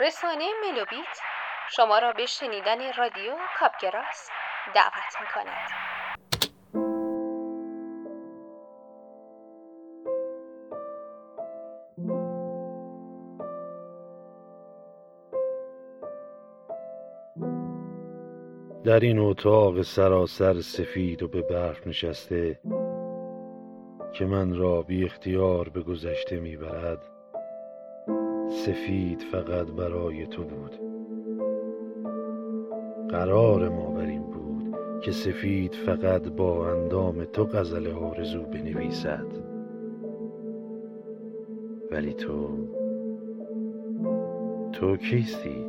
رسانه ملوبیت شما را به شنیدن رادیو کاپگراس دعوت می کند. در این اتاق سراسر سفید و به برف نشسته که من را بی اختیار به گذشته می‌برد سفید فقط برای تو بود. قرار ما بر این بود که سفید فقط با اندام تو غزل آرزو بنویسد. ولی تو تو کیستی؟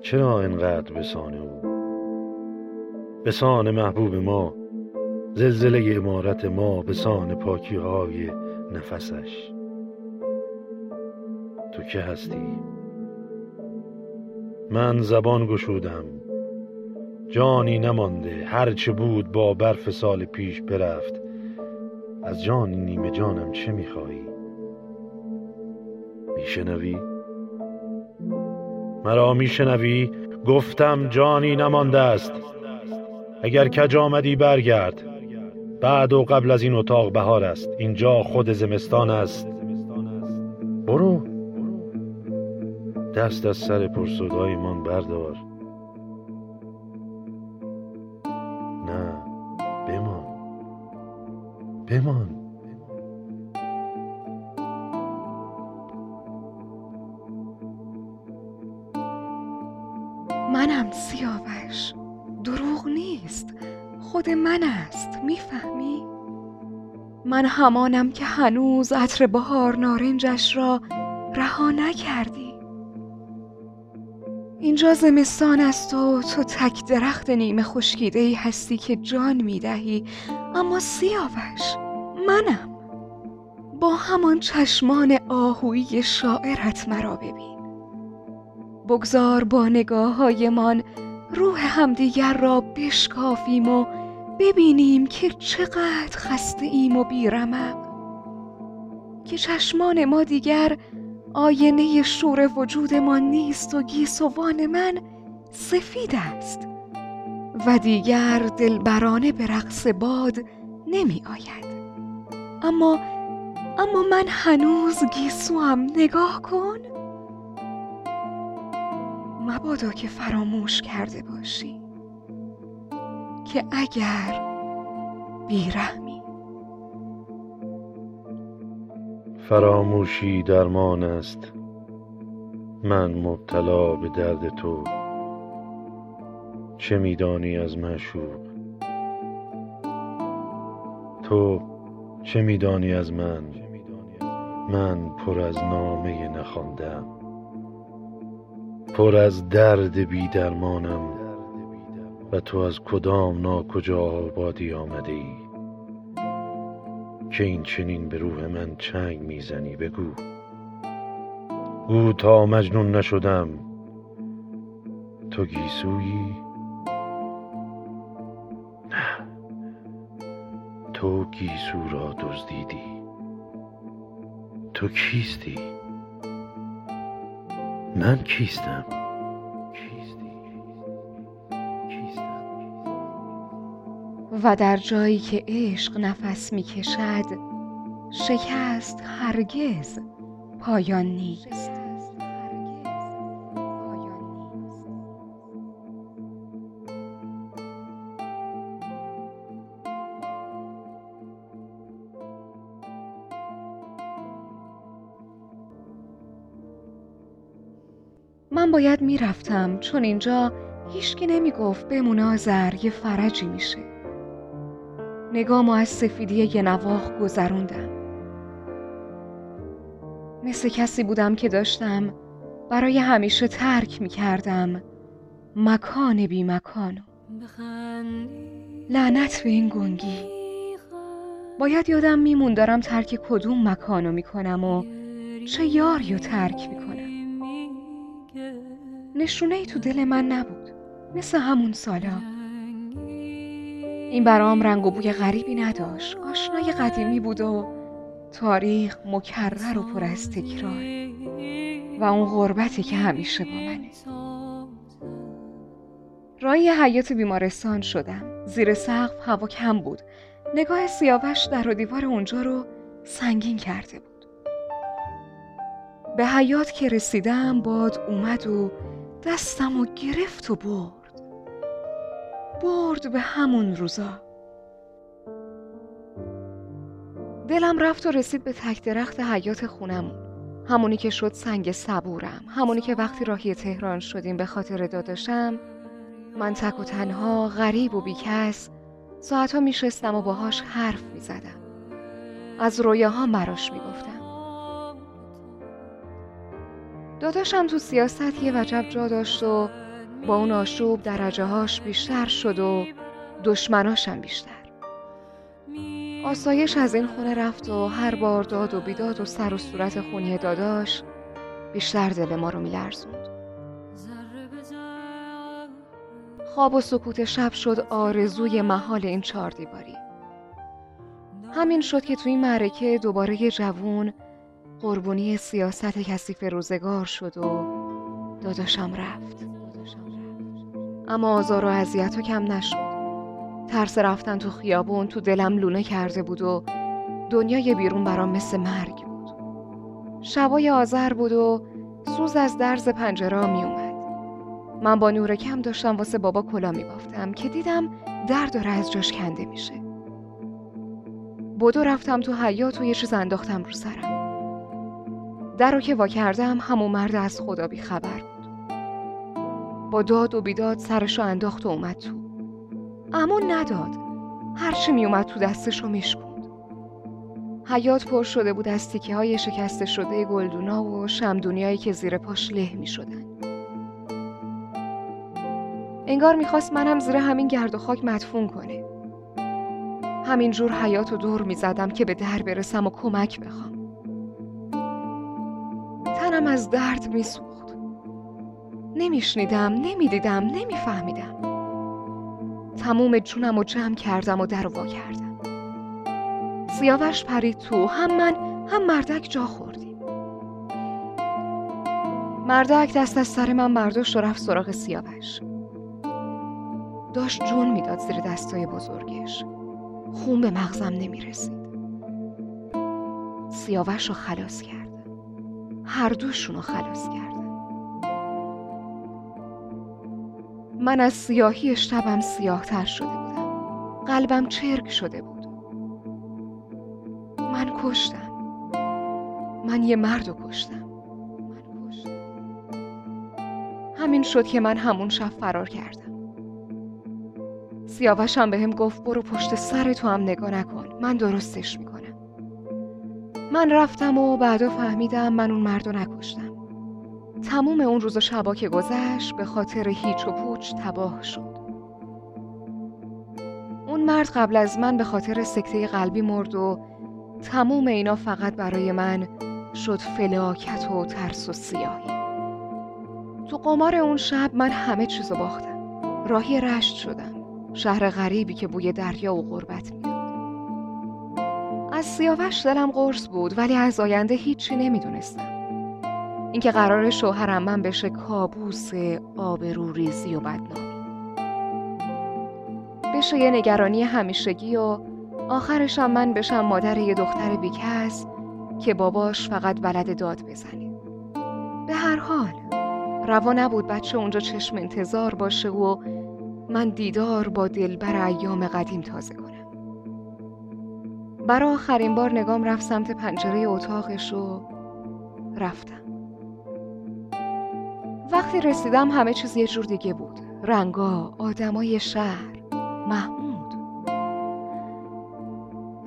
چرا انقدر به سان او؟ به سان محبوب ما زلزله امارت ما به سان پاکی های نفسش. که هستی. من زبان گشودم. جانی نمانده. هرچه بود با برف سال پیش برفت. از جان نیمه جانم چه می‌خواهی؟ میشنوی؟ مرا میشنوی؟ گفتم جانی نمانده است. اگر کج آمدی برگرد. بعد و قبل از این اتاق بهار است. اینجا خود زمستان است. برو. دست از سر من بردار. نه بمان. بمان. منم سیاوش. دروغ نیست. خود من است. می‌فهمی؟ من همانم که هنوز عطر بهار نارنجش را رها نکردی. اینجا زمستان است و تو تک درخت نیمه خشکیده ای هستی که جان می‌دهی اما سیاوش منم. با همان چشمان آهویی شاعرت مرا ببین. بگذار با نگاه هایمان روح همدیگر را بشکافیم و ببینیم که چقدر خسته ایم و بیرمق. که چشمان ما دیگر آینه شور وجودمان نیست و گیسوان من سفید است و دیگر دلبرانه به رقص باد نمی آید. اما اما من هنوز گیسوام نگاه کن. مبادا که فراموش کرده باشی که اگر بیرحمی فراموشی درمان است. من مبتلا به درد تو. چه میدانی از معشوق؟ تو چه میدانی از من؟ من پر از نامه نخواندم. پر از درد بی درمانم. و تو از کدام ناکجا آبادی آمده ای؟ که این چنین به روح من چنگ می‌زنی بگو. گو تا مجنون نشدم تو گیسویی؟ نه تو گیسو را دزدیدی. تو کیستی؟ من کیستم؟ و در جایی که عشق نفس می کشد شکست هرگز پایان نیست. من باید می‌رفتم چون اینجا هیچکی نمی‌گفت بمونه آذر یه فرجی میشه. نگامو از سفیدی یه نواخ گذروندم. مثل کسی بودم که داشتم برای همیشه ترک می‌کردم. مکان بی مکانو لعنت به این گنگی. باید یادم میمون دارم ترک کدوم مکانو می‌کنم و چه یاری رو ترک می‌کنم. نشونه ای تو دل من نبود. مثل همون سالا. این برام رنگ و بوی غریبی نداشت. آشنای قدیمی بود و تاریخ مکرر و پر از تکرار. و اون غربتی که همیشه با منه. رای حیات بیمارستان شدم. زیر سقف هوا کم بود. نگاه سیاوش در و دیوار اونجا رو سنگین کرده بود. به حیات که رسیدم باد اومد و دستم و گرفت و برد. برد به همون روزا. دلم رفت و رسید به تک درخت حیات خونمون. همونی که شد سنگ صبورم. همونی که وقتی راهی تهران شدیم به خاطر داداشم من تک و تنها غریب و بیکس ساعتها میشستم و باهاش حرف می‌زدم. از رویاها براش می‌گفتم. داداشم تو سیاست یه وجب جا داشت و با اون آشوب درجه هاش بیشتر شد و دشمناشم بیشتر. آسایش از این خونه رفت و هر بار داد و بیداد و سر و صورت خونی داداش بیشتر دل ما رو میلرزوند. خواب و سکوت شب شد آرزوی محال این چهار دیواری. همین شد که توی این معرکه دوباره یه جوون قربونی سیاست کثیف روزگار شد و داداشم رفت. اما آزار و اذیت کم نشد. ترس رفتن تو خیابون تو دلم لونه کرده بود و دنیای بیرون برام مثل مرگ بود. شبای آذر بود و سوز از درز پنجره می اومد. من با نور کم داشتم واسه بابا کلا می بافتم که دیدم در داره از جاش کنده میشه. بودو رفتم تو حیات و یه چیز انداختم رو سرم. در رو که وا کردم همون مرد از خدا بی خبر بود. با داد و بیداد سرشو انداخت و اومد تو امون نداد هرچی میومد تو دستش رو میشکوند حیات پر شده بود از تیکه های شکسته شده گلدونا و شمدونیایی که زیر پاش له می شدن. انگار می‌خواست منم زیر همین گرد و خاک مدفون کنه. همینجور حیات و دور می‌زدم که به در برسم و کمک بخوام. تنم از درد میسوخت. نمیشنیدم، نمی‌دیدم، نمیفهمیدم. تموم جونم و جمع کردم و در وا کردم. سیاوش پرید تو هم من هم مردک جا خوردیم. مردک دست از سر من برداشت و رفت سراغ سیاوش. داشت جون می‌داد زیر دستای بزرگش. خون به مغزم نمی‌رسید. سیاوش رو خلاص کرد. هر دوشون رو خلاص کرد. من از سیاهی شبم سیاهتر شده بودم. قلبم چرک شده بود. من کشتم. من یه مرد رو کشتم. کشتم. همین شد که من همون شب فرار کردم. سیاوشم به هم گفت برو پشت سر تو هم نگاه نکن. من درستش می‌کنم. من رفتم و بعدا فهمیدم من اون مرد رو نکشتم. تموم اون روز و شبا که گذشت به خاطر هیچ و پوچ تباه شد. اون مرد قبل از من به خاطر سکته قلبی مرد و تموم اینا فقط برای من شد فلاکت و ترس و سیاهی. تو قمار اون شب من همه چیزو باختم. راهی رشت شدم. شهر غریبی که بوی دریا و غربت می‌داد از سیاوش دلم قرص بود ولی از آینده هیچی نمی‌دونستم. اینکه قرار شوهرم من بشه کابوس آبرو ریزی و بدنامی. بشه یه نگرانی همیشگی و آخرشم من بشم مادر یه دختر بیکس که باباش فقط بلد داد بزنه. به هر حال روا نبود بچه اونجا چشم انتظار باشه و من دیدار با دلبر ایام قدیم تازه کنم. برای آخرین بار نگام رفت سمت پنجره اتاقش و رفتم. وقتی رسیدم همه چیز یه جور دیگه بود. رنگا، آدمای شهر، محمود.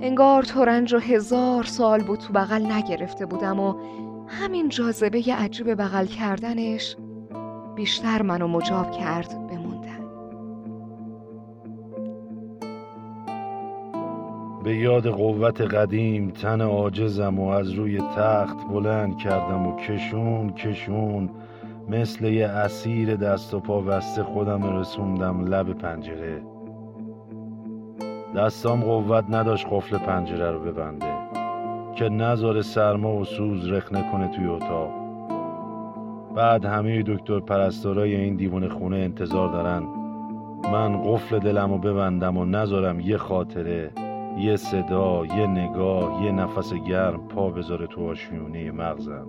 انگار تورنج و هزار سال بود تو بغل نگرفته بودم و همین جاذبه عجیب بغل کردنش بیشتر منو مجاب کرد بموندن به یاد قوت قدیم تن عاجزم و از روی تخت بلند کردم و کشون کشون مثل یه اسیر دست و پا بسته خودم رسوندم لب پنجره. دستام قوت نداشت قفل پنجره رو ببنده. که نذاره سرما و سوز رخنه کنه توی اتاق. بعد همه دکتر پرستارای این دیوان خونه انتظار دارن. من قفل دلم رو ببندم و نذارم یه خاطره یه صدا یه نگاه یه نفس گرم پا بذاره تو آشیونه مغزم.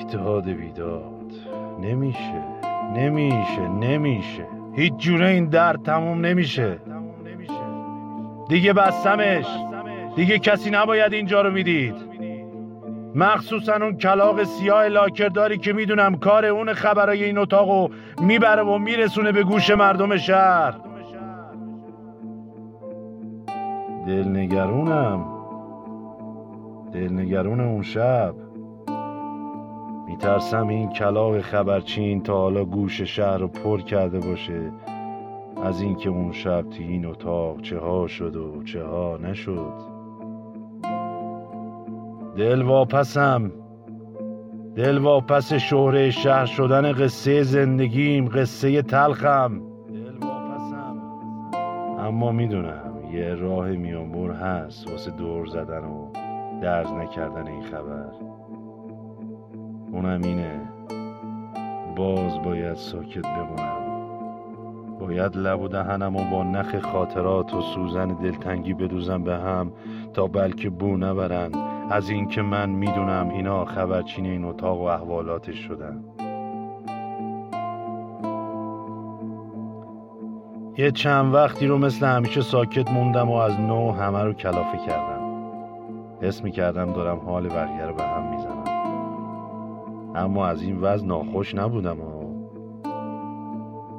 اتحاد بیداد. نمیشه نمیشه نمیشه. هیچ جوره این درد تموم نمیشه. دیگه بستمش. دیگه کسی نباید اینجا رو می‌دید. مخصوصا اون کلاق سیاه لاکرداری که می‌دونم کار اون خبرای این اتاقو می‌بره و میرسونه به گوش مردم شهر. دلنگرونم. دلنگرون اون شب. میترسم این کلاق خبرچین تا حالا گوش شهر رو پر کرده باشه. از اینکه اون شب تو این اتاق چه ها شد و چه ها نشد. دل واپسم. دل واپس شهره شهر شدن قصه زندگیم قصه تلخم. دل واپسم. اما می‌دونم یه راه میانبر هست واسه دور زدن و درز نکردن این خبر. اونم اینه. باز باید ساکت بمونم. باید لب و دهنم و با نخ خاطرات و سوزن دلتنگی بدوزم به هم تا بلکه بو نبرن. از اینکه من می‌دونم اینا خبرچین این اتاق و احوالاتش شدن. یه چند وقتی رو مثل همیشه ساکت موندم و از نو همه رو کلافه کردم. حس می کردم دارم حال بقیه رو به هم می‌زنم. اما از این وضع ناخوش نبودم و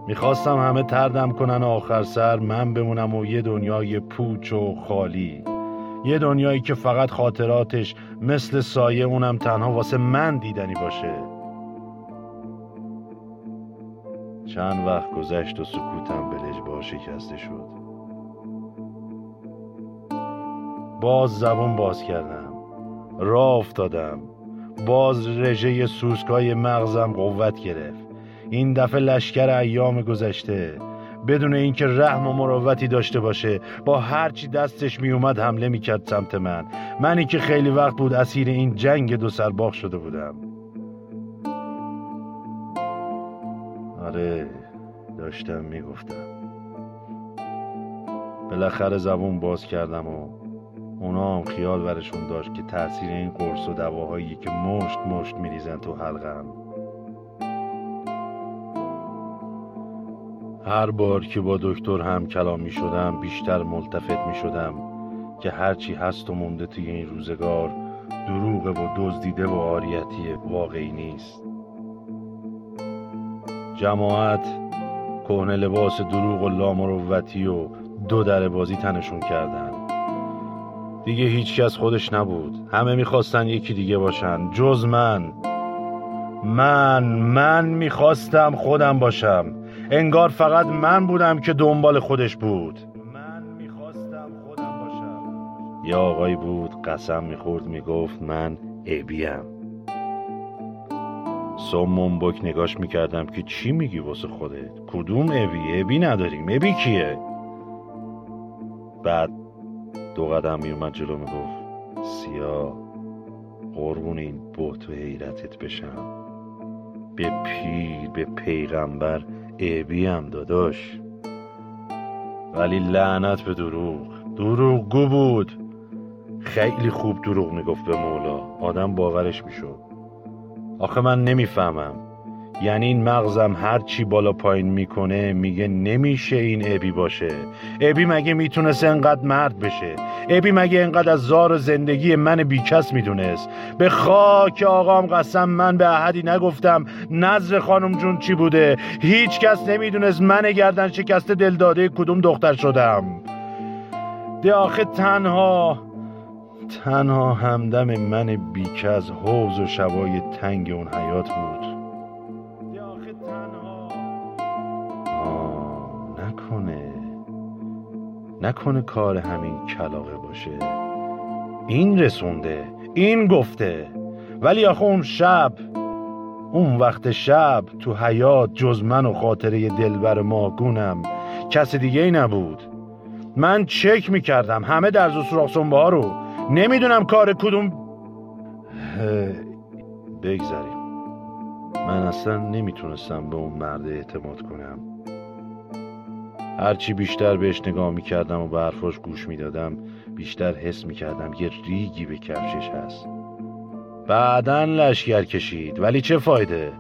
می‌خواستم همه تردم کنن آخر سر من بمونم و یه دنیای پوچ و خالی. یه دنیایی که فقط خاطراتش مثل سایه اونم تنها واسه من دیدنی باشه. چند وقت گذشت و سکوتم به لجبار شکسته شد. باز زبون باز کردم. راه افتادم. باز رژه سوسکای مغزم قوت گرفت. این دفعه لشکر ایام گذشته. بدون اینکه رحم و مروتی داشته باشه با هرچی دستش میومد حمله می‌کرد سمت من. منی که خیلی وقت بود اسیر این جنگ دو سرباخ شده بودم. آره داشتم می‌گفتم. بالاخره زبون باز کردم و اونا هم خیال برشون داشت که تاثیر این قرص و دواهایی که مشت مشت میریزن تو حلقم هر بار که با دکتر هم کلام می شدم بیشتر ملتفت می شدم که هرچی هست و مونده توی این روزگار دروغه و دزدیده و آریتی واقعی نیست. جماعت کهنه لباس دروغ و لامروتی و دو در بازی تنشون کردن. دیگه هیچ کس خودش نبود. همه می‌خواستن یکی دیگه باشن. جز من. من من می‌خواستم خودم باشم. انگار فقط من بودم که دنبال خودش بود. من می‌خواستم خودم باشم. یه آقایی بود قسم می‌خورد می‌گفت من ابیم. سمون بک نگاش می‌کردم که چی میگی واسه خودت؟ کدوم ابی؟ ابی نداریم. ابی کیه؟ بعد دو قدم میومد جلو می‌گفت سیاه قربون این بوت و حیرتت بشم. به پیر به پیغمبر عیبی هم داداش. ولی لعنت به دروغ. دروغ گو بود. خیلی خوب دروغ می‌گفت به مولا. آدم باورش می‌شد. آخه من نمی‌فهمم. یعنی این مغزم هر چی بالا پایین می‌کنه میگه نمیشه این ابی باشه. ابی مگه می‌تونست انقدر مرد بشه؟ ابی مگه انقدر از زار زندگی من بیکس می‌دونست؟ به خاک آقام قسم من به احدی نگفتم نظر خانم جون چی بوده؟ هیچ کس نمی‌دونست من گردن شکسته دلداده کدوم دختر شدم. ده آخه تنها تنها همدم من بیکس حوز و شبای تنگ اون حیات بود. نکنه کار همین کلاقه باشه. این رسونده این گفته. ولی آخه اون شب اون وقت شب تو حیات جز من و خاطره دلبر ماگونم کس دیگه ای نبود. من چک می‌کردم همه در و ها رو. نمی‌دونم کار کدوم. بگذریم من اصلا نمی‌تونستم به اون مرد اعتماد کنم. هرچی بیشتر بهش نگاه می‌کردم و به حرفاش گوش می‌دادم بیشتر حس می‌کردم یه ریگی به کفشش هست. بعدا لشگر کشید. ولی چه فایده؟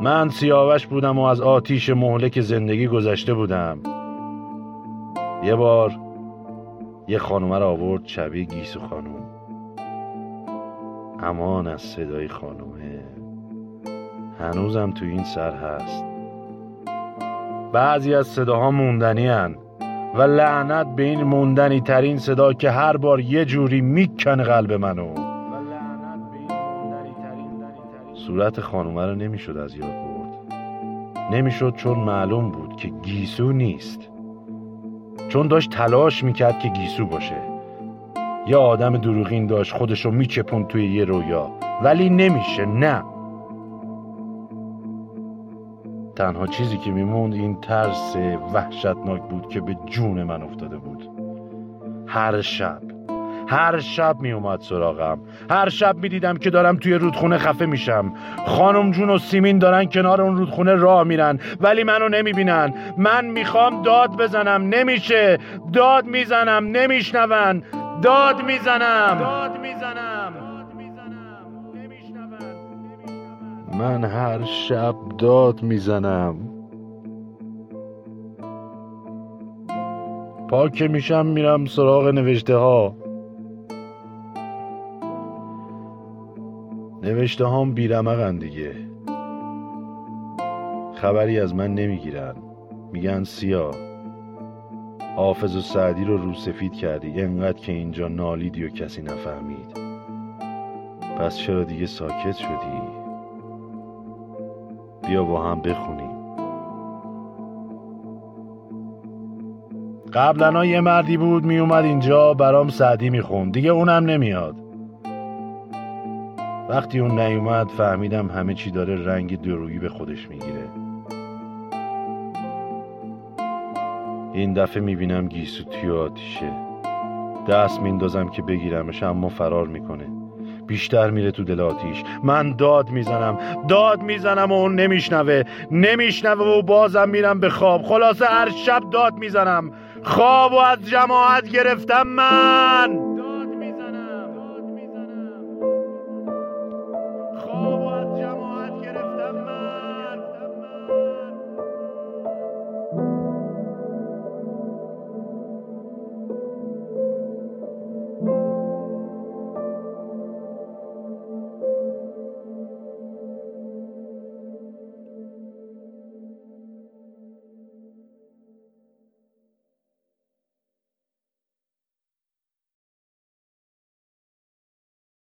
من سیاوش بودم و از آتیش مهلک زندگی گذشته بودم. یه بار یه خانومه را آورد شبیه گیسو خانوم. امان از صدای خانومه. هنوزم تو این سر هست. بعضی از صداها موندنی هن و لعنت به این موندنی ترین صدا که هر بار یه جوری می‌کنه قلب منو. صورت خانومه رو نمی‌شد از یاد برد. نمی‌شد چون معلوم بود که گیسو نیست. چون داشت تلاش می‌کرد که گیسو باشه. یه آدم دروغین داشت خودشو میچپون توی یه رویا. ولی نمیشه نه. تنها چیزی که میموند این ترس وحشتناک بود که به جون من افتاده بود. هر شب هر شب می اومد سراغم. هر شب می دیدم که دارم توی رودخونه خفه میشم. خانم جون و سیمین دارن کنار اون رودخونه راه میرن ولی منو نمی‌بینن. من می‌خوام داد بزنم. نمیشه. داد می‌زنم. نمیشنون. داد می‌زنم داد می‌زنم. من هر شب داد می‌زنم. پاک میشم میرم سراغ نوشته ها نوشته هام بیرمقن دیگه. خبری از من نمی‌گیرن. میگن سیاه حافظ و سعدی رو رو سفید کردی. انقدر که اینجا نالیدی و کسی نفهمید. پس چرا دیگه ساکت شدی؟ بیا با هم بخونیم. قبلا یه مردی بود میومد اینجا برام سعدی می‌خوند. دیگه اونم نمیاد. وقتی اون نیومد فهمیدم همه چی داره رنگ درویی به خودش می‌گیره. این دفعه می‌بینم گیسو توی آتیشه دست میندازم که بگیرمش اما فرار می‌کنه. بیشتر میره تو دل آتیش. من داد می‌زنم داد می‌زنم و اون نمیشنوه. نمیشنوه و بازم میرم به خواب. خلاصه هر شب داد می‌زنم. خواب و از جماعت گرفتم من.